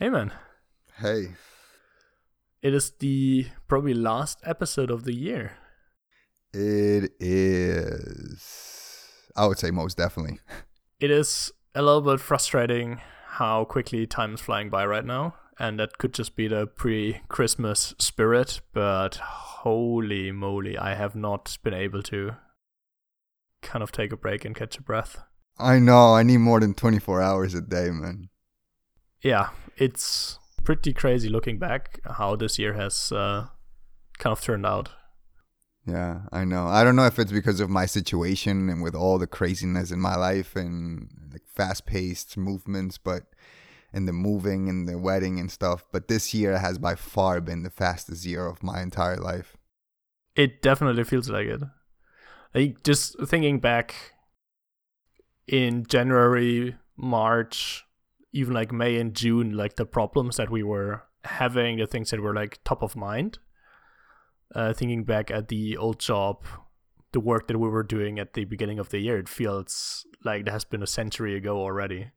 Hey, man. Hey. It is the probably last episode of the year. It is. I would say most definitely. It is a little bit frustrating how quickly time is flying by right now. And that could just be the pre Christmas spirit, but holy moly, I have not been able to kind of take a break and catch a breath. I know. I need more than 24 hours a day, man. Yeah, it's pretty crazy looking back how this year has uh, kind of turned out. Yeah, I know. I don't know if it's because of my situation and with all the craziness in my life and like fast paced movements, but and the moving and the wedding and stuff. But this year has by far been the fastest year of my entire life. It definitely feels like it. Like just thinking back in January, March, even like May and June, like the problems that we were having, the things that were like top of mind. Uh, thinking back at the old job, the work that we were doing at the beginning of the year, it feels like it has been a century ago already.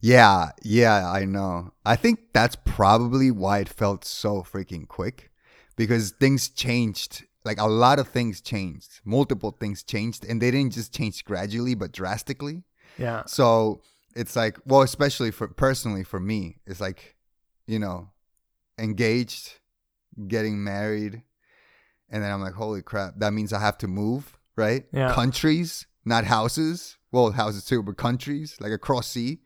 Yeah, yeah, I know. I think that's probably why it felt so freaking quick because things changed. Like a lot of things changed. Multiple things changed and they didn't just change gradually but drastically. Yeah. So it's like well especially for personally for me it's like you know engaged getting married and then i'm like holy crap that means i have to move right? Yeah. countries not houses. Well houses too but countries like across sea.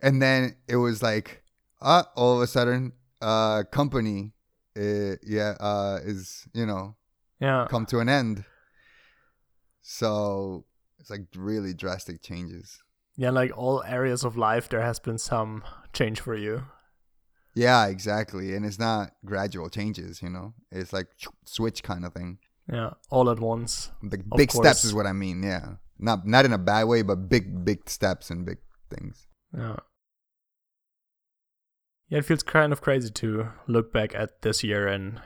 And then it was like uh all of a sudden uh company uh, yeah uh is you know Yeah. come to an end. So it's like really drastic changes Yeah, like all areas of life, there has been some change for you. Yeah, exactly. And it's not gradual changes, you know. It's like switch kind of thing. Yeah, all at once. The Of big steps is what I mean. Yeah, not not in a bad way, but big big steps and big things. Yeah. Yeah, it feels kind of crazy to look back at this year and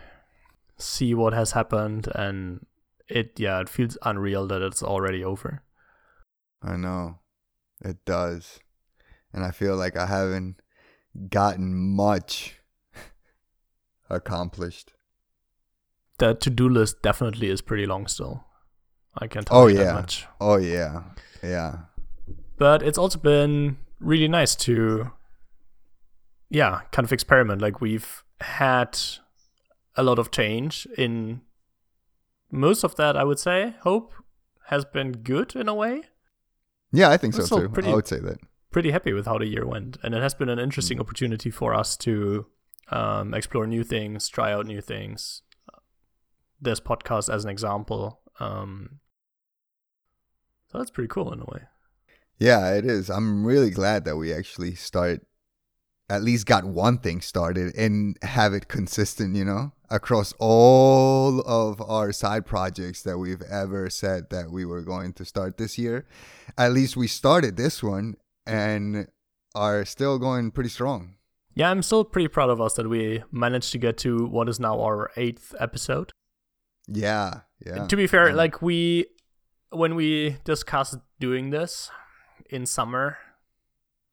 see what has happened and it yeah, it feels unreal that it's already over. I know, it does, and I feel like I haven't gotten much accomplished. The to-do list definitely is pretty long still. I can't tell Oh you that yeah, much. oh yeah, yeah. But it's also been really nice to yeah, kind of experiment. Like we've had a lot of change in most of that I would say. Hope has been good in a way. Yeah, I think so too. pretty- I would say that. pretty happy with how the year went, and it has been an Mm. interesting opportunity for us to um, explore new things, try out new things. This podcast, as an example, um, so that's pretty cool in a way. Yeah, it is. I'm really glad that we actually start at least got one thing started and have it consistent, you know, across all of our side projects that we've ever said that we were going to start this year. At least we started this one and are still going pretty strong. Yeah, I'm still pretty proud of us that we managed to get to what is now our eighth episode. Yeah, yeah. To be fair, Yeah. like we, when we discussed doing this in summer,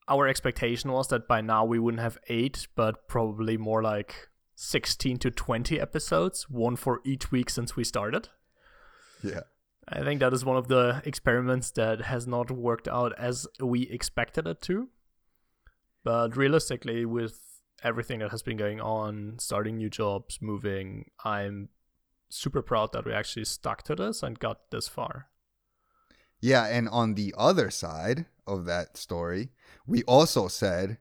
our expectation was that by now we wouldn't have eight, but probably more like 16 to 20 episodes, one for each week since we started. Yeah. I think that is one of the experiments that has not worked out as we expected it to. But realistically, with everything that has been going on, starting new jobs, moving, I'm super proud that we actually stuck to this and got this far. Yeah, and on the other side of that story, we also said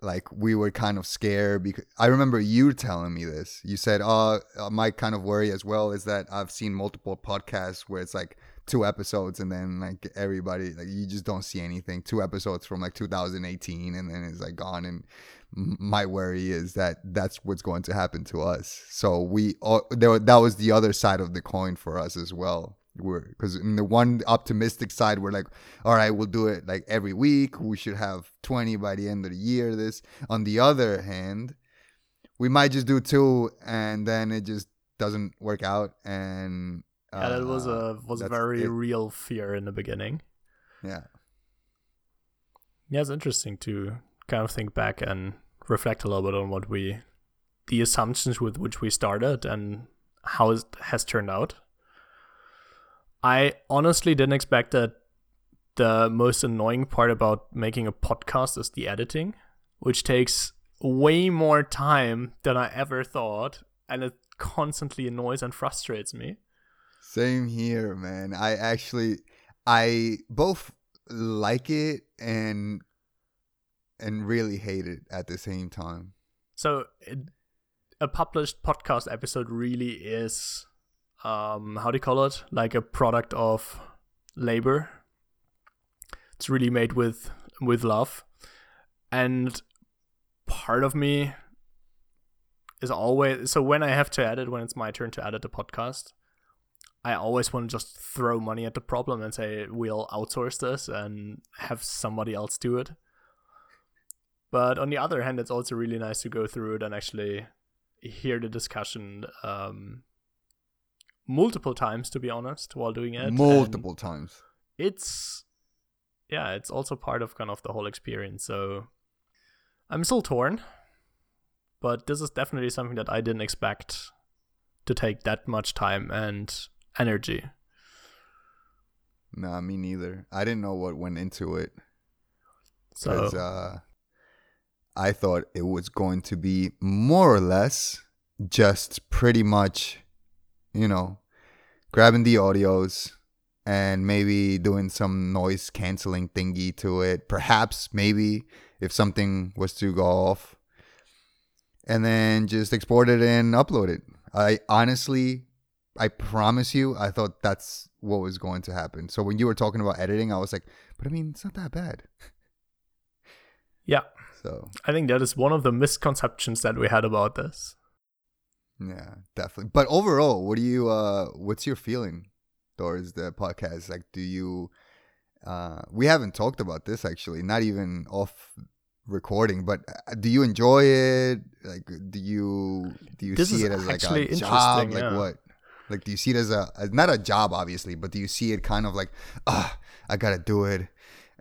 like we were kind of scared because I remember you telling me this. You said, "Oh, uh, my kind of worry as well is that I've seen multiple podcasts where it's like two episodes and then like everybody like you just don't see anything. Two episodes from like 2018 and then it's like gone and my worry is that that's what's going to happen to us. So we all, there that was the other side of the coin for us as well. We're because in the one optimistic side, we're like, all right, we'll do it like every week. We should have 20 by the end of the year. This. On the other hand, we might just do two and then it just doesn't work out. And Yeah, that was uh, a was a very it. real fear in the beginning. yeah, Yeah, it's interesting to kind of think back and reflect a little bit on what we, the assumptions with which we started and how it has turned out. I honestly didn't expect that the most annoying part about making a podcast is the editing, which takes way more time than I ever thought, and it constantly annoys and frustrates me. Same here, man. I actually I both like it and and really hate it at the same time. So it, a published podcast episode really is um how do you call it? Like a product of labor. It's really made with with love. And part of me is always so when I have to edit when it's my turn to edit the podcast, I always want to just throw money at the problem and say we'll outsource this and have somebody else do it. But on the other hand, it's also really nice to go through it and actually hear the discussion um, multiple times, to be honest, while doing it. Multiple and times. It's yeah, it's also part of kind of the whole experience. So I'm still torn, but this is definitely something that I didn't expect to take that much time and energy. Nah, me neither. I didn't know what went into it. So uh, I thought it was going to be more or less just pretty much, you know, grabbing the audios and maybe doing some noise canceling thingy to it. Perhaps, maybe if something was to go off, and then just export it and upload it. I honestly I promise you, I thought that's what was going to happen. So when you were talking about editing, I was like, but I mean, it's not that bad. Yeah. So I think that is one of the misconceptions that we had about this. Yeah, definitely. But overall, what do you uh what's your feeling towards the podcast? Like do you uh we haven't talked about this actually, not even off recording, but uh, do you enjoy it? Like do you do you This see it as like actually a job? interesting, Like yeah. what? Like, do you see it as a as not a job, obviously, but do you see it kind of like, ah, I gotta do it,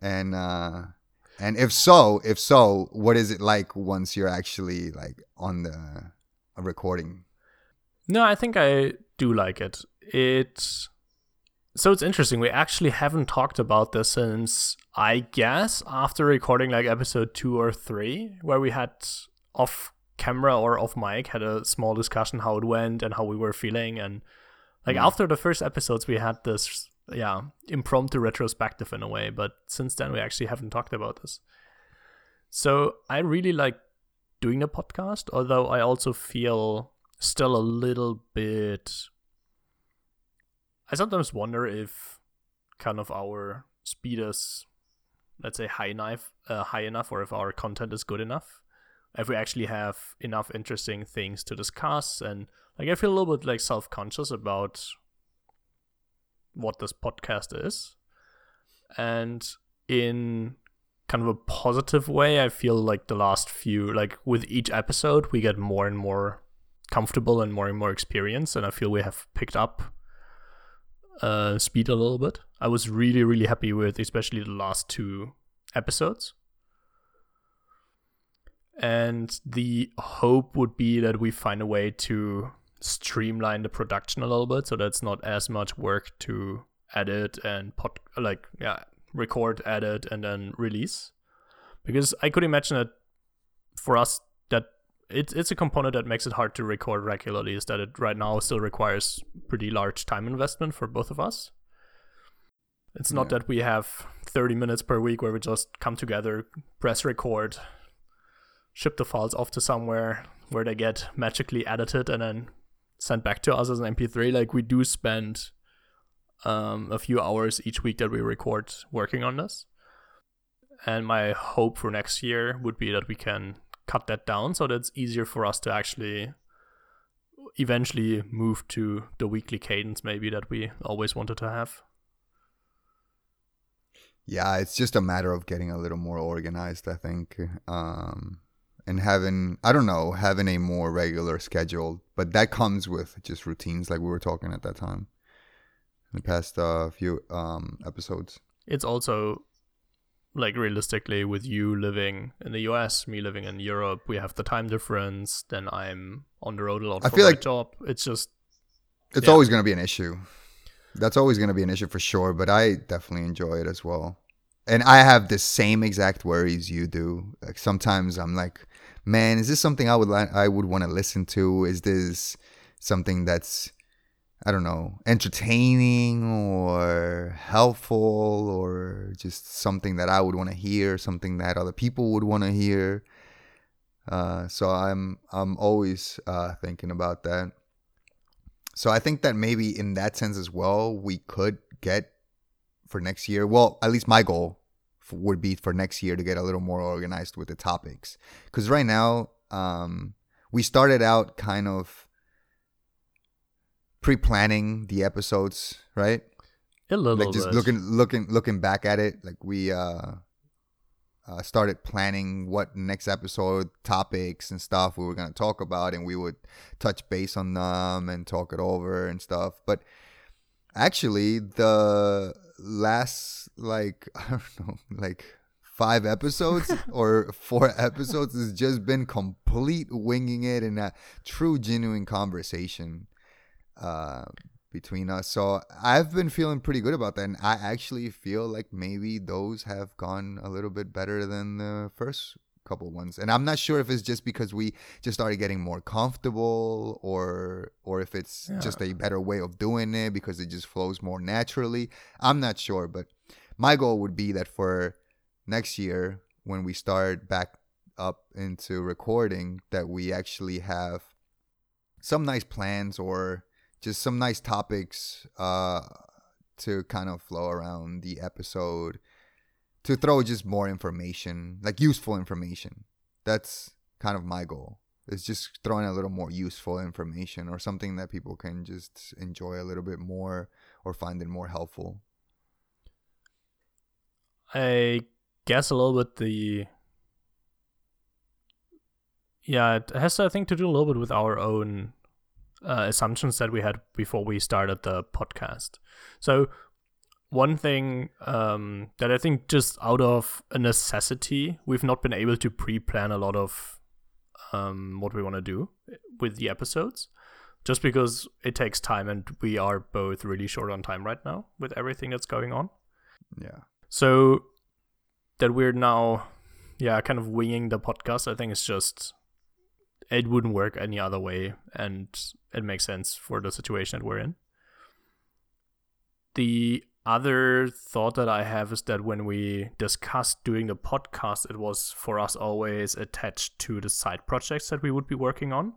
and uh, and if so, if so, what is it like once you're actually like on the recording? No, I think I do like it. It so it's interesting. We actually haven't talked about this since I guess after recording like episode two or three, where we had off camera or off mic had a small discussion how it went and how we were feeling and like Mm. after the first episodes we had this yeah impromptu retrospective in a way but since then we actually haven't talked about this so i really like doing the podcast although i also feel still a little bit i sometimes wonder if kind of our speed is let's say high enough uh, high enough or if our content is good enough. If we actually have enough interesting things to discuss and like i feel a little bit like self-conscious about what this podcast is. And in kind of a positive way i feel like the last few like with each episode we get more and more comfortable and more and more experience and i feel we have picked up uh speed a little bit. I was really really happy with especially the last two episodes. And the hope would be that we find a way to streamline the production a little bit so that's not as much work to edit and pot like yeah record edit and then release. Because i could imagine that for us it's it's a component that makes it hard to record regularly is that it right now still requires pretty large time investment for both of us it's not Yeah. that we have 30 minutes per week where we just come together press record ship the files off to somewhere where they get magically edited and then sent back to us as an MP3. Like we do spend um, a few hours each week that we record working on this. And my hope for next year would be that we can cut that down so that it's easier for us to actually eventually move to the weekly cadence maybe that we always wanted to have. Yeah, it's just a matter of getting a little more organized, I think. Um, and having, I don't know, having a more regular schedule. But that comes with just routines, like we were talking at that time in the past uh, few um, episodes. It's also like realistically with you living in the US, me living in Europe, we have the time difference, then I'm on the road a lot I for feel my like- job. It's just It's Yeah. always going to be an issue. That's always going to be an issue for sure, but I definitely enjoy it as well. And I have the same exact worries you do. Like sometimes I'm like, man, is this something I would li- I would want to listen to? Is this something that's I don't know, entertaining or helpful or just something that I would want to hear, something that other people would want to hear. Uh, so I'm I'm always uh, thinking about that. So I think that maybe in that sense as well, we could get for next year. Well, at least my goal would be for next year to get a little more organized with the topics. Because right now, um, we started out kind of pre-planning the episodes, right? a little like just bit. looking looking looking back at it like we uh uh, started planning what next episode topics and stuff we were going to talk about and we would touch base on them and talk it over and stuff but actually the last like i don't know like five episodes or four episodes has just been complete winging it and a true genuine conversation uh between us. So I've been feeling pretty good about that. And I actually feel like maybe those have gone a little bit better than the first couple ones. And I'm not sure if it's just because we just started getting more comfortable or or if it's Yeah. just a better way of doing it because it just flows more naturally. I'm not sure, but my goal would be that for next year when we start back up into recording that we actually have some nice plans or just some nice topics uh, to kind of flow around the episode to throw just more information like useful information. That's kind of my goal is just throwing a little more useful information or something that people can just enjoy a little bit more or find it more helpful. I guess a little bit the yeah, it has I think to do a little bit with our own uh, assumptions that we had before we started the podcast. So one thing um, that I think just out of a necessity, we've not been able to pre-plan a lot of um, what we want to do with the episodes, just because it takes time and we are both really short on time right now with everything that's going on. yeah So that we're now, yeah, kind of winging the podcast. I think it's just it wouldn't work any other way, and it makes sense for the situation that we're in. The other thought that I have is that when we discussed doing the podcast, it was for us always attached to the side projects that we would be working on.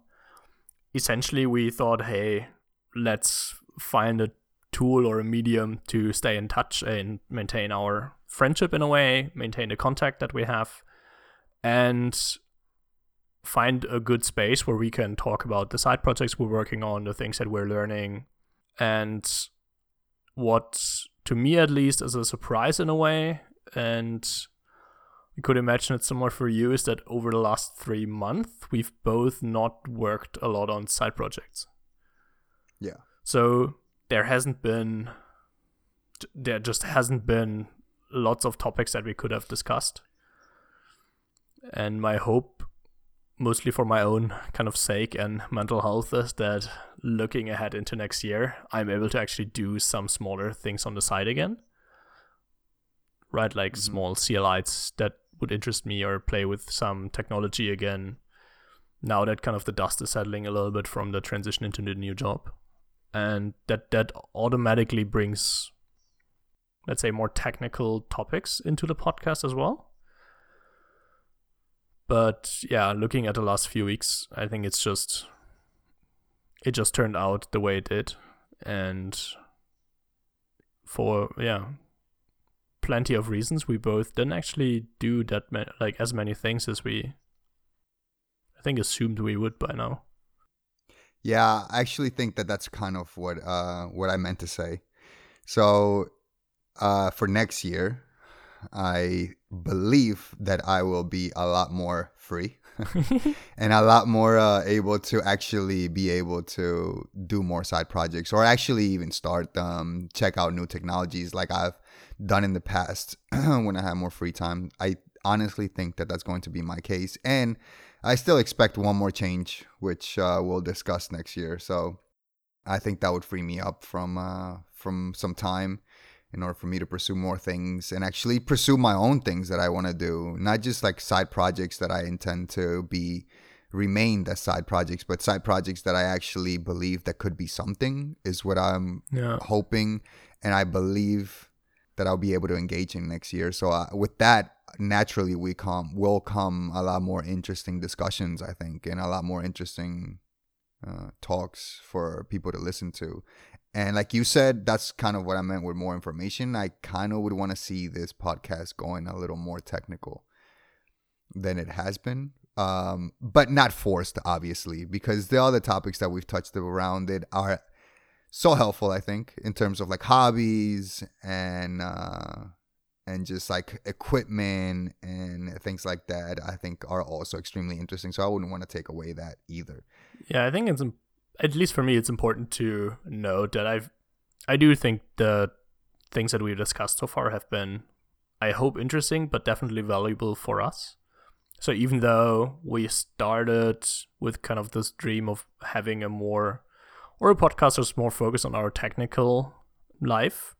Essentially, we thought, hey, let's find a tool or a medium to stay in touch and maintain our friendship in a way, maintain the contact that we have, and find a good space where we can talk about the side projects we're working on, the things that we're learning, and what to me at least is a surprise in a way, and I could imagine it's similar for you, is that over the last three months we've both not worked a lot on side projects. Yeah. So there hasn't been there just hasn't been lots of topics that we could have discussed. And my hope, mostly for my own kind of sake and mental health, is that looking ahead into next year, I'm able to actually do some smaller things on the side again. Right, like Mhm. small CLIs that would interest me or play with some technology again. Now that kind of the dust is settling a little bit from the transition into the new job and that that automatically brings let's say more technical topics into the podcast as well but yeah looking at the last few weeks i think it's just it just turned out the way it did and for yeah plenty of reasons we both didn't actually do that like as many things as we i think assumed we would by now Yeah, I actually think that that's kind of what uh what I meant to say. So, uh for next year, I believe that I will be a lot more free and a lot more uh, able to actually be able to do more side projects or actually even start um check out new technologies like I've done in the past when I have more free time. I honestly think that that's going to be my case, and I still expect one more change, which uh, we'll discuss next year. So I think that would free me up from uh, from some time in order for me to pursue more things and actually pursue my own things that I want to do, not just like side projects that I intend to be remained as side projects, but side projects that I actually believe that could be something is what I'm Yeah. hoping, and I believe that I'll be able to engage in next year. So uh, with that, naturally we come will come a lot more interesting discussions, I think, and a lot more interesting uh, talks for people to listen to. And like you said, that's kind of what I meant with more information. I kind of would want to see this podcast going a little more technical than it has been. Um, but not forced, obviously, because the other topics that we've touched around it are so helpful, I think, in terms of like hobbies and uh and just like equipment and things like that, I think are also extremely interesting. So I wouldn't want to take away that either. Yeah, I think it's at least for me, it's important to note that I've I do think the things that we've discussed so far have been, I hope, interesting, but definitely valuable for us. So even though we started with kind of this dream of having a more or a podcast that's more focused on our technical life,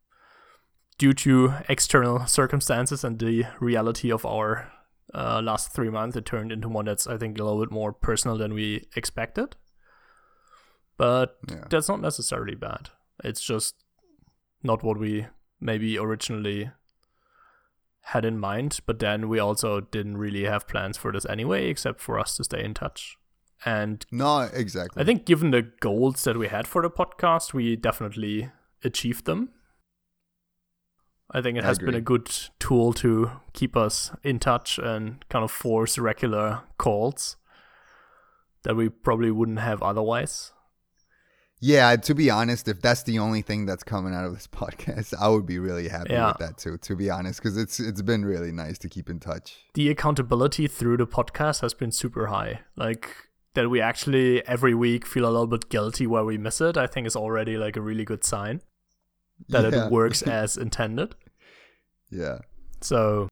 due to external circumstances and the reality of our uh, last three months, it turned into one that's I think a little bit more personal than we expected. But Yeah. that's not necessarily bad. It's just not what we maybe originally had in mind. But then we also didn't really have plans for this anyway, except for us to stay in touch. And No, exactly. I think given the goals that we had for the podcast, we definitely achieved them. I think it I has been a good tool to keep us in touch and kind of force regular calls that we probably wouldn't have otherwise. Yeah, to be honest, if that's the only thing that's coming out of this podcast, I would be really happy Yeah. with that too. To be honest, because it's it's been really nice to keep in touch. The accountability through the podcast has been super high. Like that we actually every week feel a little bit guilty where we miss it, I think is already like a really good sign that Yeah. it works as intended. Yeah, So,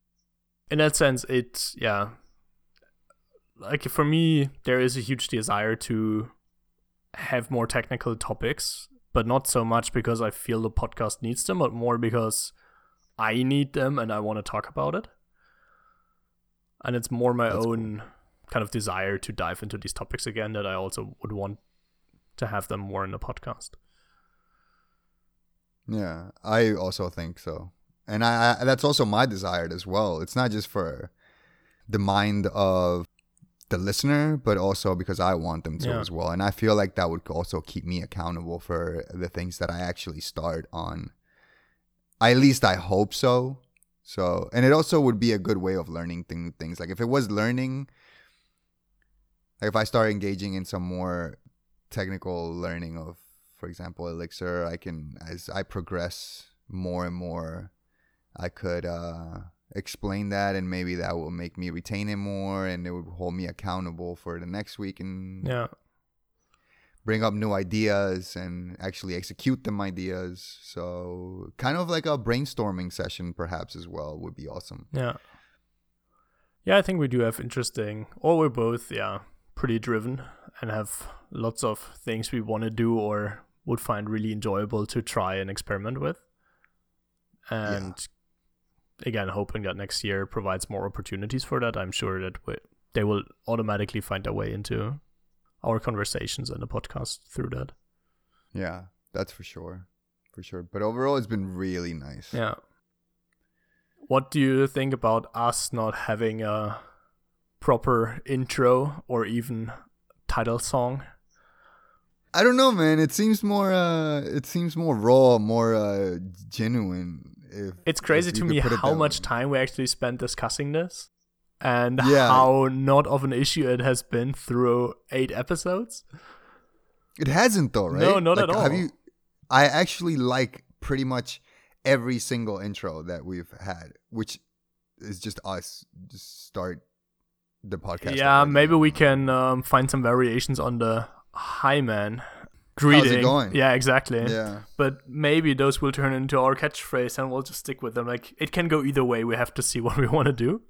in that sense, it's yeah. Like for me, there is a huge desire to have more technical topics, but not so much because I feel the podcast needs them, but more because I need them and I want to talk about it. And it's more my That's own kind of desire to dive into these topics again that I also would want to have them more in the podcast. yeah. I also think so, and I, I that's also my desire as well. It's not just for the mind of the listener, but also because I want them to Yeah. as well. And I feel like that would also keep me accountable for the things that I actually start on. At least I hope so. So, and it also would be a good way of learning thing, things. Like if it was learning, like if I start engaging in some more technical learning of, for example, Elixir, I can, as I progress more and more, I could uh, explain that, and maybe that will make me retain it more, and it would hold me accountable for the next week and Yeah. bring up new ideas and actually execute them ideas. So, kind of like a brainstorming session, perhaps as well, would be awesome. Yeah. Yeah, I think we do have interesting, or we're both, yeah, pretty driven and have lots of things we want to do or would find really enjoyable to try and experiment with. And again, hoping that next year provides more opportunities for that. I'm sure that we, they will automatically find their way into our conversations and the podcast through that. Yeah, that's for sure. For sure. But overall, it's been really nice. Yeah. What do you think about us not having a proper intro or even title song? I don't know, man. It seems more. Uh, it seems more raw, more uh, genuine. If It's crazy if to me could put it how much way. time we actually spent discussing this and Yeah. how not of an issue it has been through eight episodes. It hasn't though, right? No, not at all. Have you? I actually like pretty much every single intro that we've had, which is just us just start the podcast. yeah, maybe we can um, find some variations on the Hi Man greeting. going? Yeah, exactly. Yeah. But maybe those will turn into our catchphrase, and we'll just stick with them. Like it can go either way. We have to see what we want to do.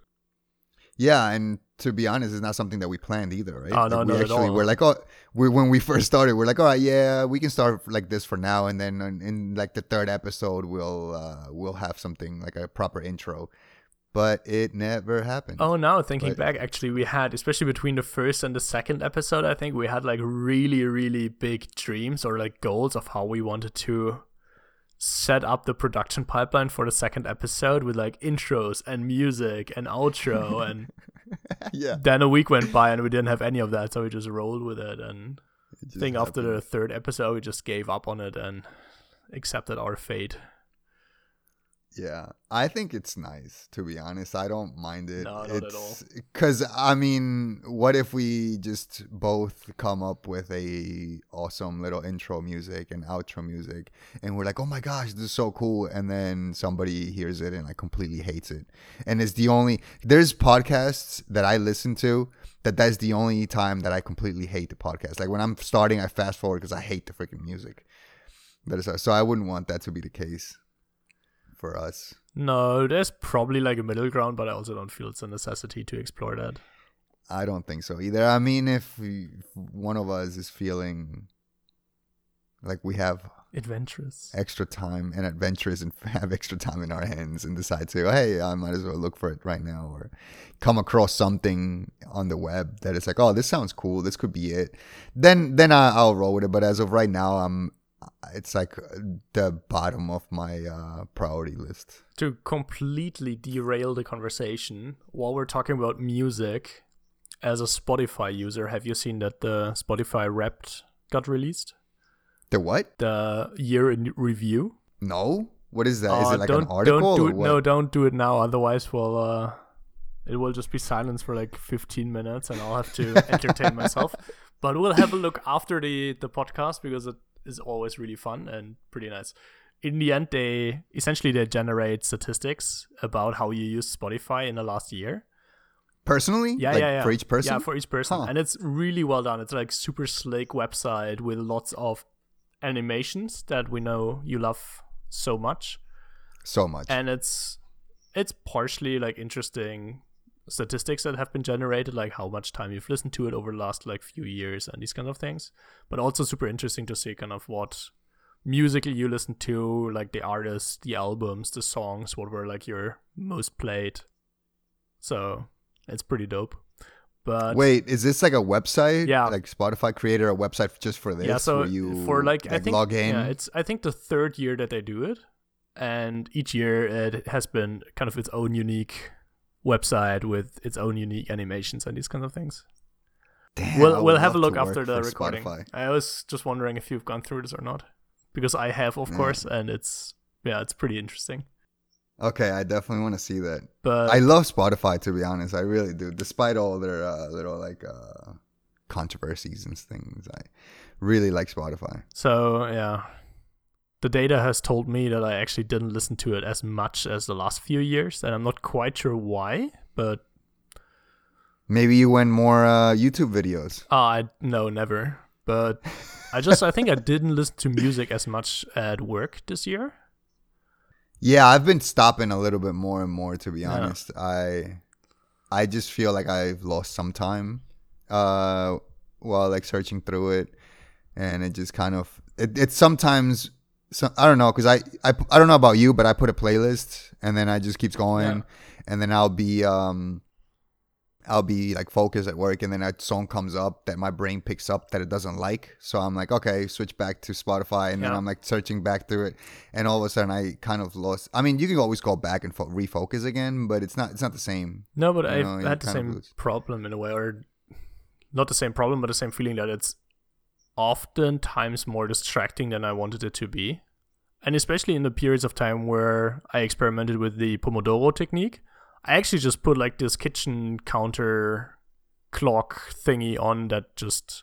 Yeah, and to be honest, it's not something that we planned either, right? Oh, no, Like, we not at actually all. we're like, oh, we when we first started, we're like, all right, yeah, we can start like this for now, and then in, in like the third episode, we'll uh we'll have something like a proper intro, but it never happened. Oh, now thinking But- back, actually, we had, especially between the first and the second episode, I think we had like really, really big dreams or like goals of how we wanted to set up the production pipeline for the second episode with like intros and music and outro. and yeah, then a week went by and we didn't have any of that. So we just rolled with it. And it I think after the third episode, we just gave up on it and accepted our fate. Yeah, I think it's nice to be honest. I don't mind it. No, not at it's because I mean, what if we just both come up with a awesome little intro music and outro music, and we're like, oh my gosh, this is so cool, and then somebody hears it and like completely hates it, and it's the only there's podcasts that I listen to that that's the only time that I completely hate the podcast. Like when I'm starting, I fast forward because I hate the freaking music. That is so I wouldn't want that to be the case for us. No, there's probably like a middle ground, but I also don't feel it's a necessity to explore that. I don't think so either. I mean, if, we, if one of us is feeling like we have Adventurous. extra time and adventurous and have extra time in our hands and decide to, hey, I might as well look for it right now or come across something on the web that is like, oh, this sounds cool. This could be it. Then, then I, I'll roll with it. But as of right now, I'm, it's like the bottom of my uh, priority list. to completely derail the conversation, while we're talking about music, as a Spotify user, have you seen that the Spotify Wrapped got released? The what? The year in review. No. What is that? Is Uh, it like an article? Don't do or it. No, don't do it now. Otherwise, we'll uh, it will just be silence for like 15 minutes, and I'll have to entertain myself. But we'll have a look after the the podcast because it is always really fun and pretty nice. In the end, they essentially they generate statistics about how you use Spotify in the last year. Personally? Yeah, Like, yeah, yeah. For each person? Yeah, for each person. Huh. And it's really well done. It's like super slick website with lots of animations that we know you love so much. so much. And it's it's partially like interesting statistics that have been generated, like how much time you've listened to it over the last like few years and these kind of things. But also super interesting to see kind of what music you listen to, like the artists, the albums, the songs, what were like your most played. So it's pretty dope. But Wait, is this like a website? Yeah. Like Spotify created a website just for this? yeah, so you for like, I think log in. yeah, it's I think the third year that they do it, and each year it has been kind of its own unique website with its own unique animations and these kinds of things. Damn, we'll we'll have a look after the recording. Spotify. I was just wondering if you've gone through this or not, because I have, of Yeah. course, and it's yeah, it's pretty interesting. Okay, I definitely want to see that. But I love Spotify to be honest. I really do. Despite all their uh, little like uh, controversies and things, I really like Spotify. So yeah, the data has told me that I actually didn't listen to it as much as the last few years, and I'm not quite sure why. But Maybe you went more uh, YouTube videos. uh, I no, never. But I just I think I didn't listen to music as much at work this year. Yeah, I've been stopping a little bit more and more to be Yeah. honest. I I just feel like I've lost some time uh while like searching through it and it just kind of it, it's sometimes so, I don't know cuz I, I I don't know about you but I put a playlist and then I just keeps going Yeah. and then I'll be um I'll be like focused at work and then a song comes up that my brain picks up that it doesn't like. So I'm like, okay, switch back to Spotify and then I'm like searching back through it and all of a sudden I kind of lost I mean, you can always go back and fo- refocus again, but it's not it's not the same. No, but you had the same problem in a way, or not the same problem, but the same feeling that it's oftentimes more distracting than I wanted it to be. And especially in the periods of time where I experimented with the Pomodoro technique, I actually just put like this kitchen counter clock thingy on that just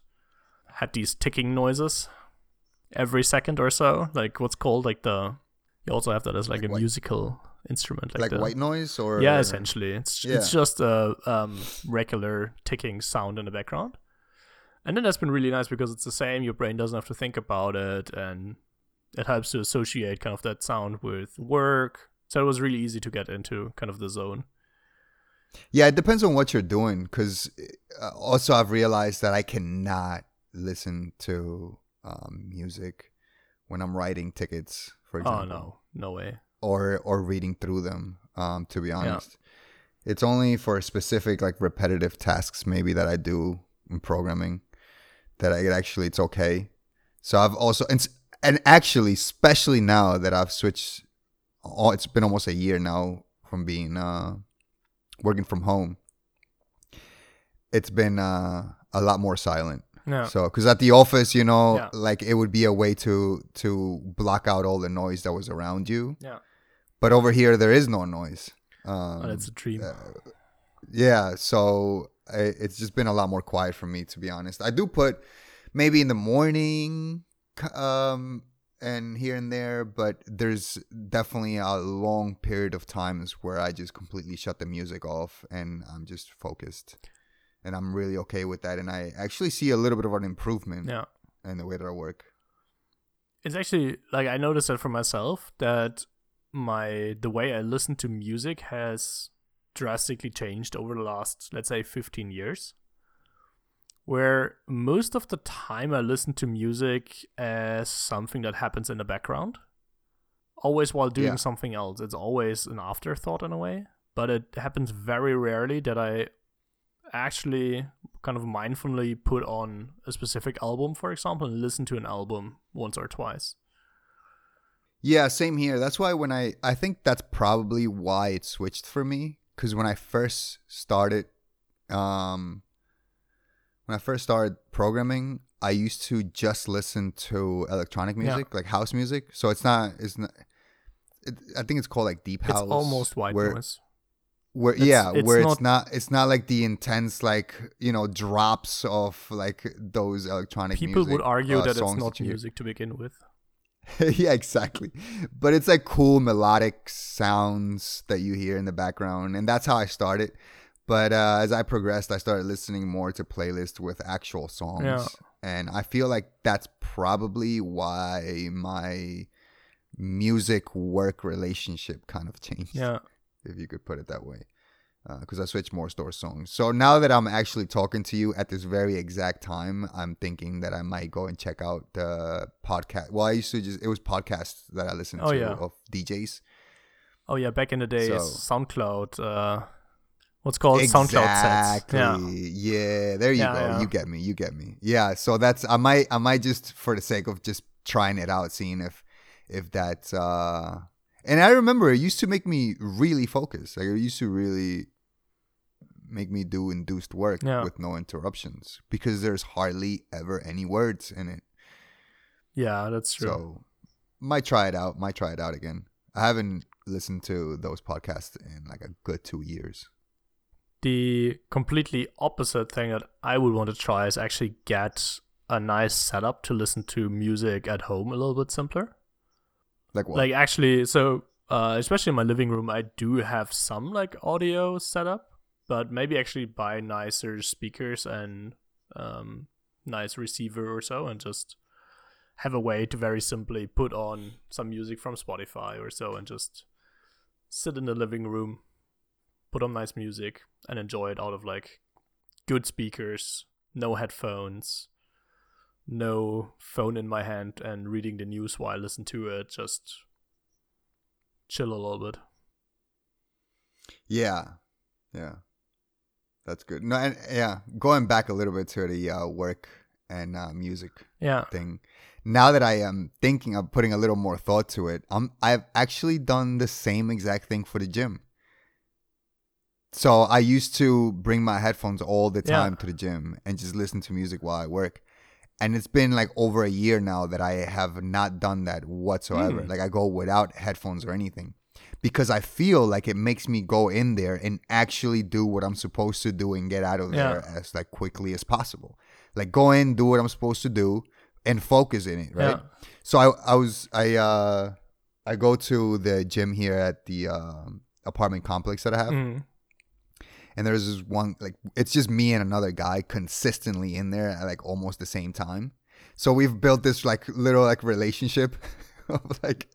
had these ticking noises every second or so. Like what's called like the you also have that as like, Like a white- musical instrument, like, Like, the, white noise or yeah, essentially, it's it's just a um, regular ticking sound in the background. And then that's been really nice because it's the same. Your brain doesn't have to think about it, and it helps to associate kind of that sound with work. So it was really easy to get into kind of the zone. Yeah, it depends on what you're doing. Because uh, also, I've realized that I cannot listen to um, music when I'm writing tickets, for example. Oh no, no way. Or or reading through them. Um, to be honest, yeah. it's only for specific like repetitive tasks maybe that I do in programming that I actually it's okay. So I've also and and actually, especially now that I've switched, oh, it's been almost a year now from being uh, working from home. It's been uh, a lot more silent. Yeah. So, because at the office, you know, Yeah. like it would be a way to to block out all the noise that was around you. Yeah. But over here, there is no noise. Um, Oh, that's a dream. yeah, so it's just been a lot more quiet for me, to be honest. I do put maybe in the morning, um, and here and there, but there's definitely a long period of times where I just completely shut the music off and I'm just focused, and I'm really okay with that. And I actually see a little bit of an improvement yeah. in the way that I work. It's actually like I noticed that for myself that my the way I listen to music has drastically changed over the last let's say 15 years. Where most of the time I listen to music as something that happens in the background. Always while doing Yeah. something else. It's always an afterthought in a way. But it happens very rarely that I actually kind of mindfully put on a specific album, for example, and listen to an album once or twice. Yeah, same here. That's why when I I think that's probably why it switched for me cuz when I first started um when I first started programming, I used to just listen to electronic Yeah. music, like house music. So it's not it's not it, I think it's called like deep house. It's almost white where, noise. Where It's- yeah, it's where not- it's not it's not like the intense like, you know, drops of like those electronic People music, would argue uh, that it's not music to begin with. yeah, exactly. But it's like cool melodic sounds that you hear in the background, and that's how I started. But uh, as I progressed, I started listening more to playlists with actual songs, Yeah. and I feel like that's probably why my music work relationship kind of changed, Yeah. if you could put it that way. Because I switched more store songs. So now that I'm actually talking to you at this very exact time, I'm thinking that I might go and check out the podcast. Well, I used to just, it was podcasts that I listened Oh, to yeah. of DJs. Oh yeah, back in the days, So- SoundCloud. Uh, what's called SoundCloud sets. Yeah. Yeah, there you Yeah, go. yeah. You get me. You get me. Yeah. So that's I might I might just for the sake of just trying it out, seeing if if that's uh and I remember it used to make me really focus. Like it used to really make me do induced work Yeah. with no interruptions because there's hardly ever any words in it. Yeah, that's true. So might try it out. Might try it out again. I haven't listened to those podcasts in like a good two years. the completely opposite thing that I would want to try is actually get a nice setup to listen to music at home a little bit simpler. Like what? Like actually, so uh, especially in my living room, I do have some like audio setup, but maybe actually buy nicer speakers and um, nice receiver or so, and just have a way to very simply put on some music from Spotify or so, and just sit in the living room, put on nice music, and enjoy it out of like good speakers, no headphones, no phone in my hand, and reading the news while I listen to it. Just chill a little bit. Yeah, yeah, that's good. No, and yeah, going back a little bit to the uh, work and uh, music Yeah. thing. Now that I am thinking of putting a little more thought to it, I'm I've actually done the same exact thing for the gym. So I used to bring my headphones all the Yeah. time to the gym and just listen to music while I work. And it's been like over a year now that I have not done that whatsoever. Hmm. Like I go without headphones or anything because I feel like it makes me go in there and actually do what I'm supposed to do and get out of there as like quickly as possible. Like go in, do what I'm supposed to do, and focus in it, right? Yeah. So I I was I uh I go to the gym here at the um apartment complex that I have, Mm. And there's this one like it's just me and another guy consistently in there at like almost the same time. So we've built this like little like relationship of like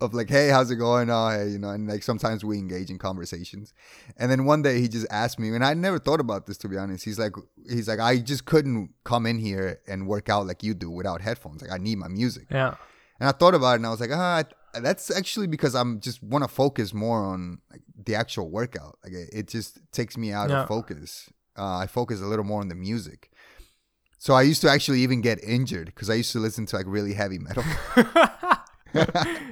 of like, hey, how's it going? Oh, hey, you know, and like sometimes we engage in conversations. And then one day he just asked me, and I never thought about this to be honest. He's like, he's like, I just couldn't come in here and work out like you do without headphones. Like I need my music. Yeah. And I thought about it, and I was like, ah, that's actually because I'm just want to focus more on like the actual workout. Like it, it just takes me out Yeah. of focus. Uh, I focus a little more on the music. So I used to actually even get injured because I used to listen to like really heavy metal.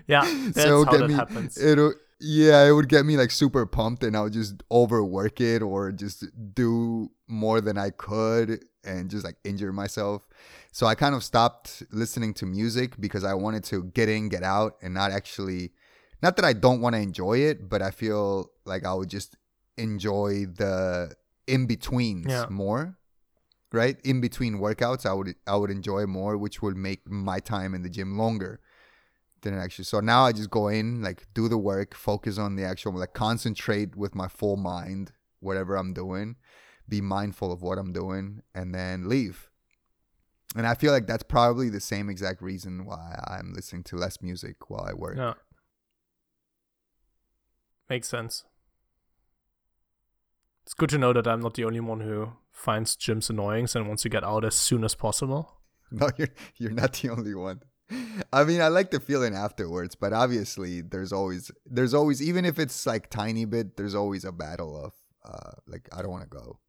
yeah, that's so how get that me happens. it'll yeah it would get me like super pumped and i would just overwork it or just do more than i could and just like injure myself so i kind of stopped listening to music because i wanted to get in get out and not actually not that i don't want to enjoy it but i feel like i would just enjoy the in betweens Yeah. more right in between workouts i would i would enjoy more which would make my time in the gym longer than it actually so now i just go in like do the work focus on the actual like concentrate with my full mind whatever i'm doing be mindful of what i'm doing and then leave and i feel like that's probably the same exact reason why i'm listening to less music while i work Yeah. Makes sense. It's good to know that I'm not the only one who finds gyms annoying and wants to get out as soon as possible. No, you're you're not the only one. I mean, I like the feeling afterwards, but obviously, there's always there's always even if it's like tiny bit, there's always a battle of uh like I don't want to go.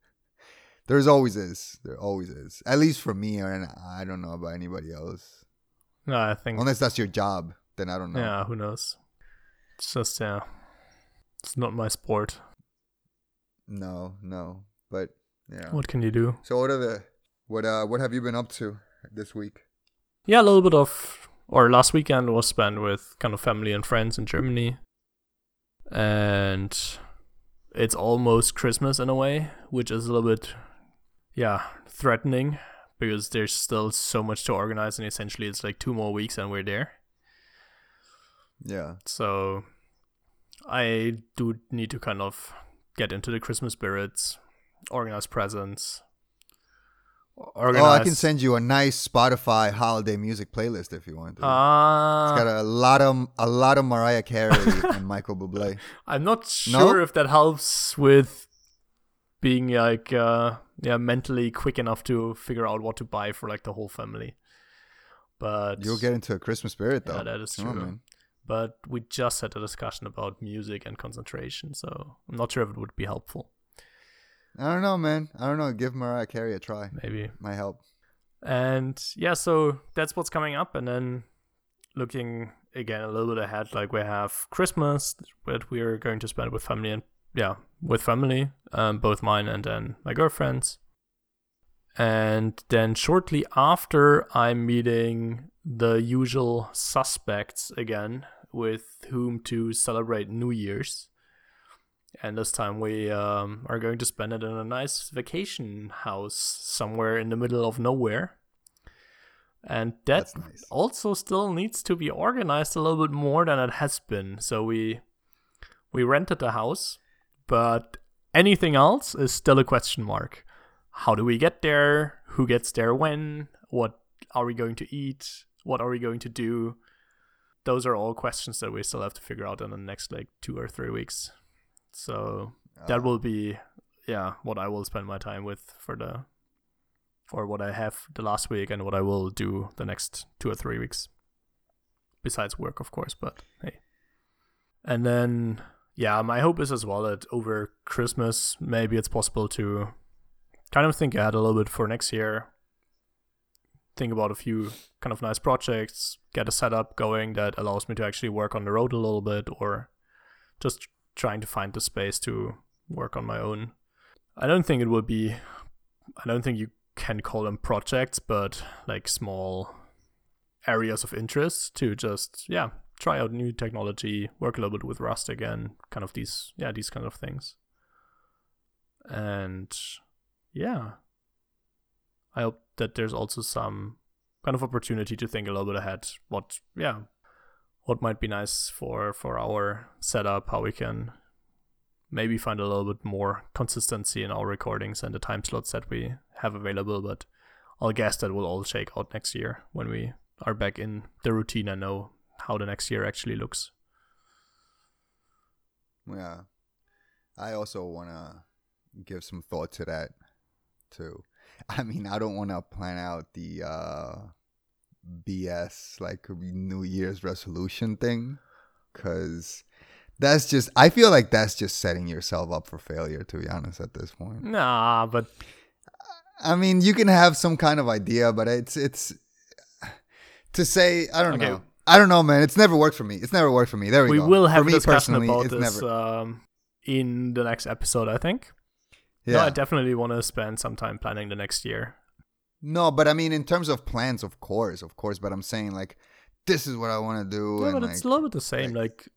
There's always is. There always is. At least for me, and I don't know about anybody else. No, I think Unless that's your job, then I don't know. yeah, who knows? It's just yeah, it's not my sport. No, no. But yeah. What can you do? So what are the what uh what have you been up to this week? Yeah, a little bit of or last weekend was spent with kind of family and friends in Germany, and it's almost Christmas in a way, which is a little bit yeah threatening because there's still so much to organize, and essentially it's like two more weeks and we're there. Yeah. So I do need to kind of get into the Christmas spirits, organize presents. Organize. Oh, I can send you a nice Spotify holiday music playlist if you want. to. Ah, It's got a lot of a lot of Mariah Carey and Michael Bublé. I'm not No? sure if that helps with being like uh yeah mentally quick enough to figure out what to buy for like the whole family. But You'll get into a Christmas spirit though. yeah, that is Come on, true. man. but we just had a discussion about music and concentration, so I'm not sure if it would be helpful. I don't know, man. I don't know. Give Mariah Carey a try. Maybe. Might help. And yeah, so that's what's coming up. And then looking again a little bit ahead, like we have Christmas, that we're going to spend with family and yeah, with family, um, both mine and then my girlfriend's. And then shortly after, I'm meeting the usual suspects again with whom to celebrate New Year's. And this time we um, are going to spend it in a nice vacation house somewhere in the middle of nowhere. And that nice. also still needs to be organized a little bit more than it has been. So we we rented the house, but anything else is still a question mark. How do we get there? Who gets there when? What are we going to eat? What are we going to do? Those are all questions that we still have to figure out in the next like two or three weeks. So that Uh, will be yeah what I will spend my time with for the for what I have the last week and what I will do the next two or three weeks. Besides work, of course, but hey. And then yeah, my hope is as well that over Christmas maybe it's possible to kind of think ahead a little bit for next year. Think about a few kind of nice projects, get a setup going that allows me to actually work on the road a little bit or just trying to find the space to work on my own. I don't think it will be I don't think you can call them projects, but like small areas of interest to just yeah, try out new technology, work a little bit with Rust again, kind of these yeah, these kind of things. And yeah. I hope that there's also some kind of opportunity to think a little bit ahead what yeah, what might be nice for for our setup, how we can maybe find a little bit more consistency in our recordings and the time slots that we have available. But I'll guess that will all shake out next year when we are back in the routine and know how the next year actually looks. Yeah. I also want to give some thought to that too. I mean, I don't want to plan out the uh BS like New Year's resolution thing cuz that's just I feel like that's just setting yourself up for failure to be honest at this point. Nah, but I mean, you can have some kind of idea, but it's it's to say I don't Okay. know. I don't know, man. It's never worked for me. It's never worked for me. There we, we go. will have for a me discussion personally, about it's this never. um, in the next episode, I think. No, yeah. I definitely want to spend some time planning the next year. No, but I mean, in terms of plans, of course, of course. But I'm saying like, this is what I want to do. Yeah, and but like, it's a little bit the same. Like,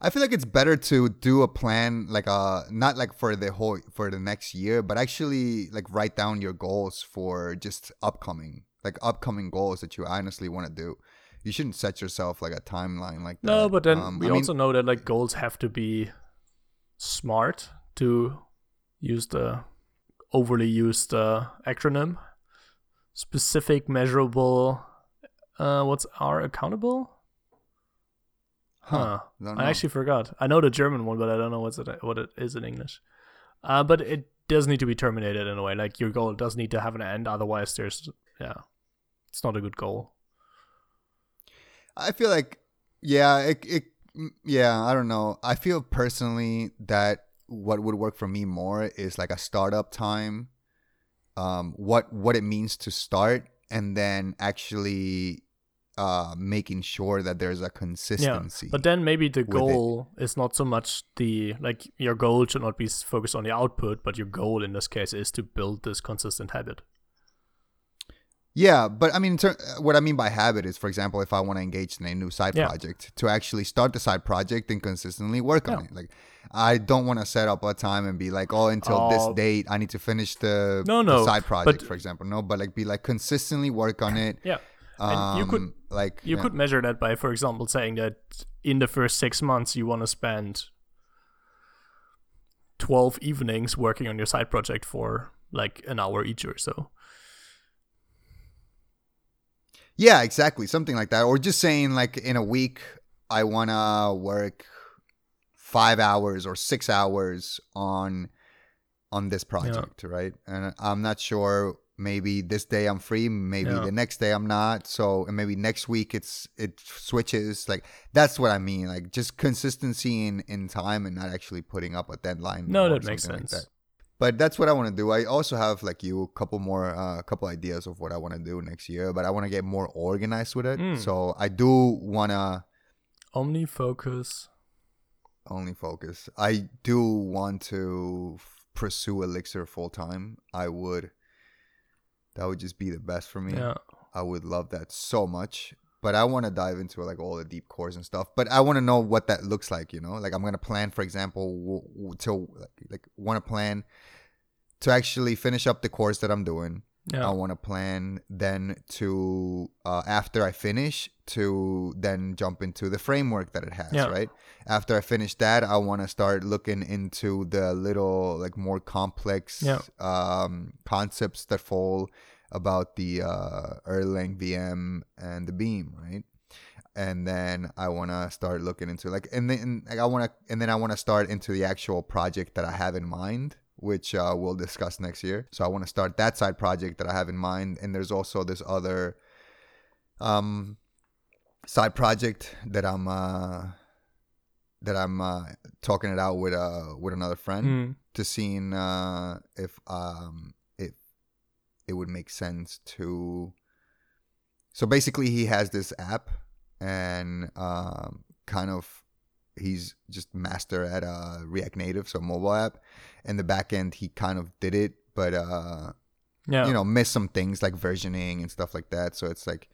I feel like it's better to do a plan, like uh, not like for the whole for the next year, but actually like write down your goals for just upcoming, like upcoming goals that you honestly want to do. You shouldn't set yourself like a timeline like that. no, but then Um, we I mean, also know that like goals have to be smart to use the overly used uh, acronym. Specific, measurable. Uh, what's R accountable? Huh. don't I actually forgot. I know the German one, but I don't know what's it what it is in English. Uh, but it does need to be terminated in a way. Like your goal does need to have an end, otherwise there's yeah, it's not a good goal. I feel like, yeah, it, it, yeah, I don't know. I feel personally that what would work for me more is like a startup time, um, what what it means to start, and then actually, uh, making sure that there's a consistency. Yeah, But then maybe the goal is not so much the like your goal should not be focused on the output, but your goal in this case is to build this consistent habit. Yeah, but I mean, ter- what I mean by habit is, for example, if I want to engage in a new side Yeah. project, to actually start the side project and consistently work on it. Like, I don't want to set up a time and be like, oh, until this Oh. date, I need to finish the, No, the no, side project, but- for example. No, but like, be like consistently work on it. Yeah. Um, And you could- like You yeah. could measure that by, for example, saying that in the first six months you want to spend twelve evenings working on your side project for like an hour each or so. Yeah, exactly. Something like that. Or just saying like in a week I wanna work five hours or six hours on on this project, right? And I'm not sure maybe this day I'm free, maybe Yeah. the next day I'm not. So and maybe next week it's it switches. Like that's what I mean. Like just consistency in, in time and not actually putting up a deadline. No, that makes sense. But that's what I want to do. I also have like you a couple more uh, a couple ideas of what I want to do next year, but I want to get more organized with it. Mm. So I do want to only focus. only focus. I do want to f- pursue Elixir full time. I would that would just be the best for me. Yeah. I would love that so much. But I want to dive into like all the deep cores and stuff. But I want to know what that looks like. You know, like I'm gonna plan, for example, w- w- to like, like want to plan to actually finish up the course that I'm doing. Yeah. I want to plan then to uh, after I finish to then jump into the framework that it has. Yeah. Right after I finish that, I want to start looking into the little like more complex Yeah. um, concepts that fall about the uh, Erlang VM and the Beam, right? And then I want to start looking into like, and then like I want to, and then I want to start into the actual project that I have in mind, which uh, we'll discuss next year. So I want to start that side project that I have in mind, and there's also this other um side project that I'm uh that I'm uh talking it out with uh with another friend Mm. to seeing uh, if um if it would make sense to. So basically, he has this app, and um, kind of he's just master at uh, React Native, so mobile app. And the back end, he kind of did it, but uh, Yeah. you know, missed some things like versioning and stuff like that. So it's like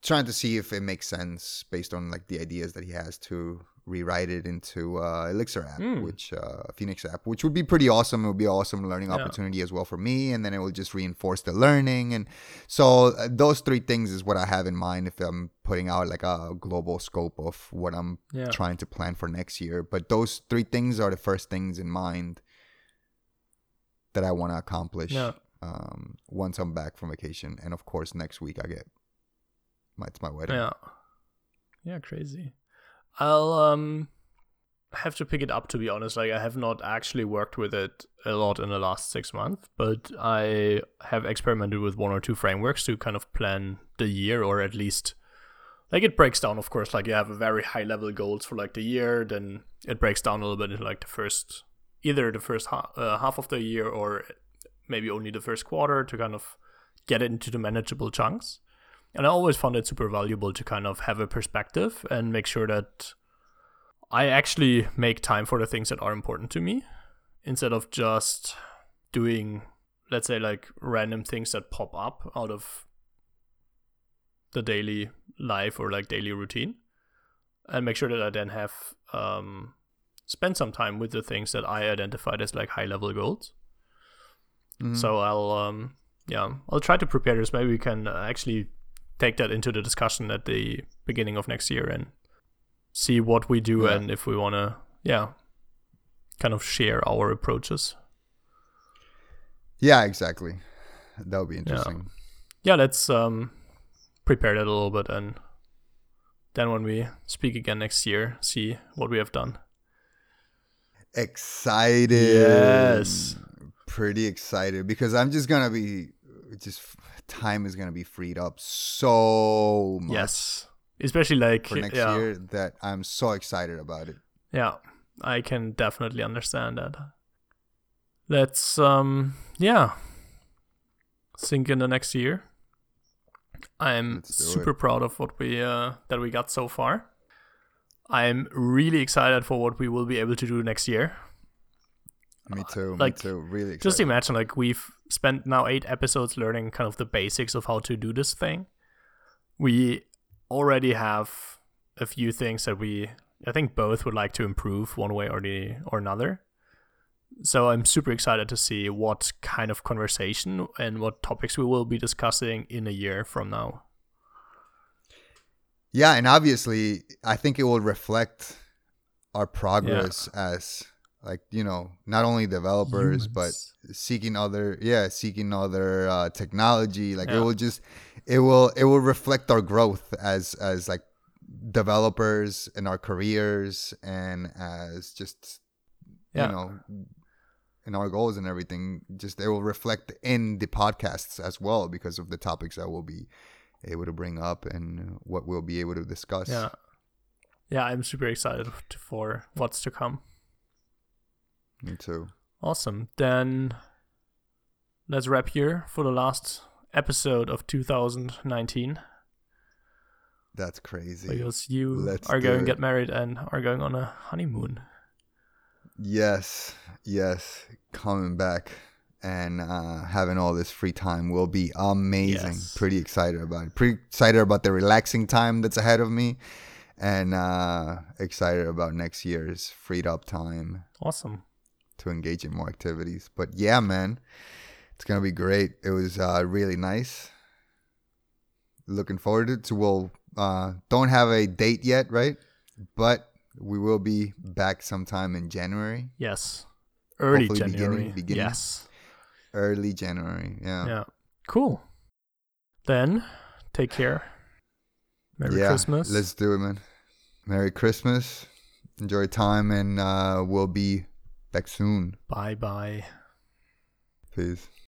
trying to see if it makes sense based on like the ideas that he has to rewrite it into uh, Elixir app, Mm. which uh, Phoenix app, which would be pretty awesome. It would be an awesome learning Yeah. opportunity as well for me, and then it will just reinforce the learning. And so uh, those three things is what I have in mind if I'm putting out like a global scope of what I'm Yeah. trying to plan for next year. But those three things are the first things in mind that I want to accomplish Yeah. um, once I'm back from vacation. And of course, next week I get my it's my wedding. Yeah. Yeah, crazy. I'll um have to pick it up to be honest. Like I have not actually worked with it a lot in the last six months, but I have experimented with one or two frameworks to kind of plan the year or at least like it breaks down of course like you have a very high level goals for like the year then it breaks down a little bit into like the first either the first ha- uh, half of the year or maybe only the first quarter to kind of get it into the manageable chunks and I always found it super valuable to kind of have a perspective and make sure that I actually make time for the things that are important to me instead of just doing, let's say, like random things that pop up out of the daily life or like daily routine. And make sure that I then have um, spend some time with the things that I identified as like high level goals. Mhm. So I'll um yeah I'll try to prepare this. Maybe we can uh, actually take that into the discussion at the beginning of next year and see what we do Yeah. and if we want to yeah kind of share our approaches. yeah, exactly. That would be interesting. Yeah, let's um prepare that a little bit and then when we speak again next year, see what we have done. Excited. Yes. Pretty excited because I'm just gonna be just time is gonna be freed up so much Yes. Especially like for next yeah. year that I'm so excited about it. Yeah, I can definitely understand that. Let's um yeah. Sync in the next year. I'm super it. proud of what we uh that we got so far. I'm really excited for what we will be able to do next year. Me too. like, me too. Really excited. Just imagine like we've spent now 8 episodes learning kind of the basics of how to do this thing. We already have a few things that we I think both would like to improve one way or the or another. So I'm super excited to see what kind of conversation and what topics we will be discussing in a year from now. Yeah, and obviously, I think it will reflect our progress as like you know not only developers but seeking other yeah seeking other uh, technology like it will just it will it will reflect our growth as as like developers in our careers and as just Yeah. you know in our goals and everything just it will reflect in the podcasts as well because of the topics that we'll be able to bring up and what we'll be able to discuss Yeah. Yeah, I'm super excited for what's to come. Me too Awesome. Then let's wrap here for the last episode of 2019 that's crazy because you Let's are going to get married and are going on a honeymoon. Yes, yes, coming back and uh, having all this free time will be amazing. Yes. Pretty excited about it. Pretty excited about the relaxing time that's ahead of me, and uh, excited about next year's freed up time Awesome. To engage in more activities. But yeah, man, it's gonna be great. It was uh, really nice. Looking forward to it. So we'll uh, don't have a date yet, right? But we will be back sometime in January. Yes. Early Hopefully beginning- January. beginning. Yes. early January. Yeah. Yeah. Cool. Then take care. Merry Yeah, Christmas. Let's do it, man. Merry Christmas. Enjoy time, and uh, we'll be back soon. Bye bye. Peace.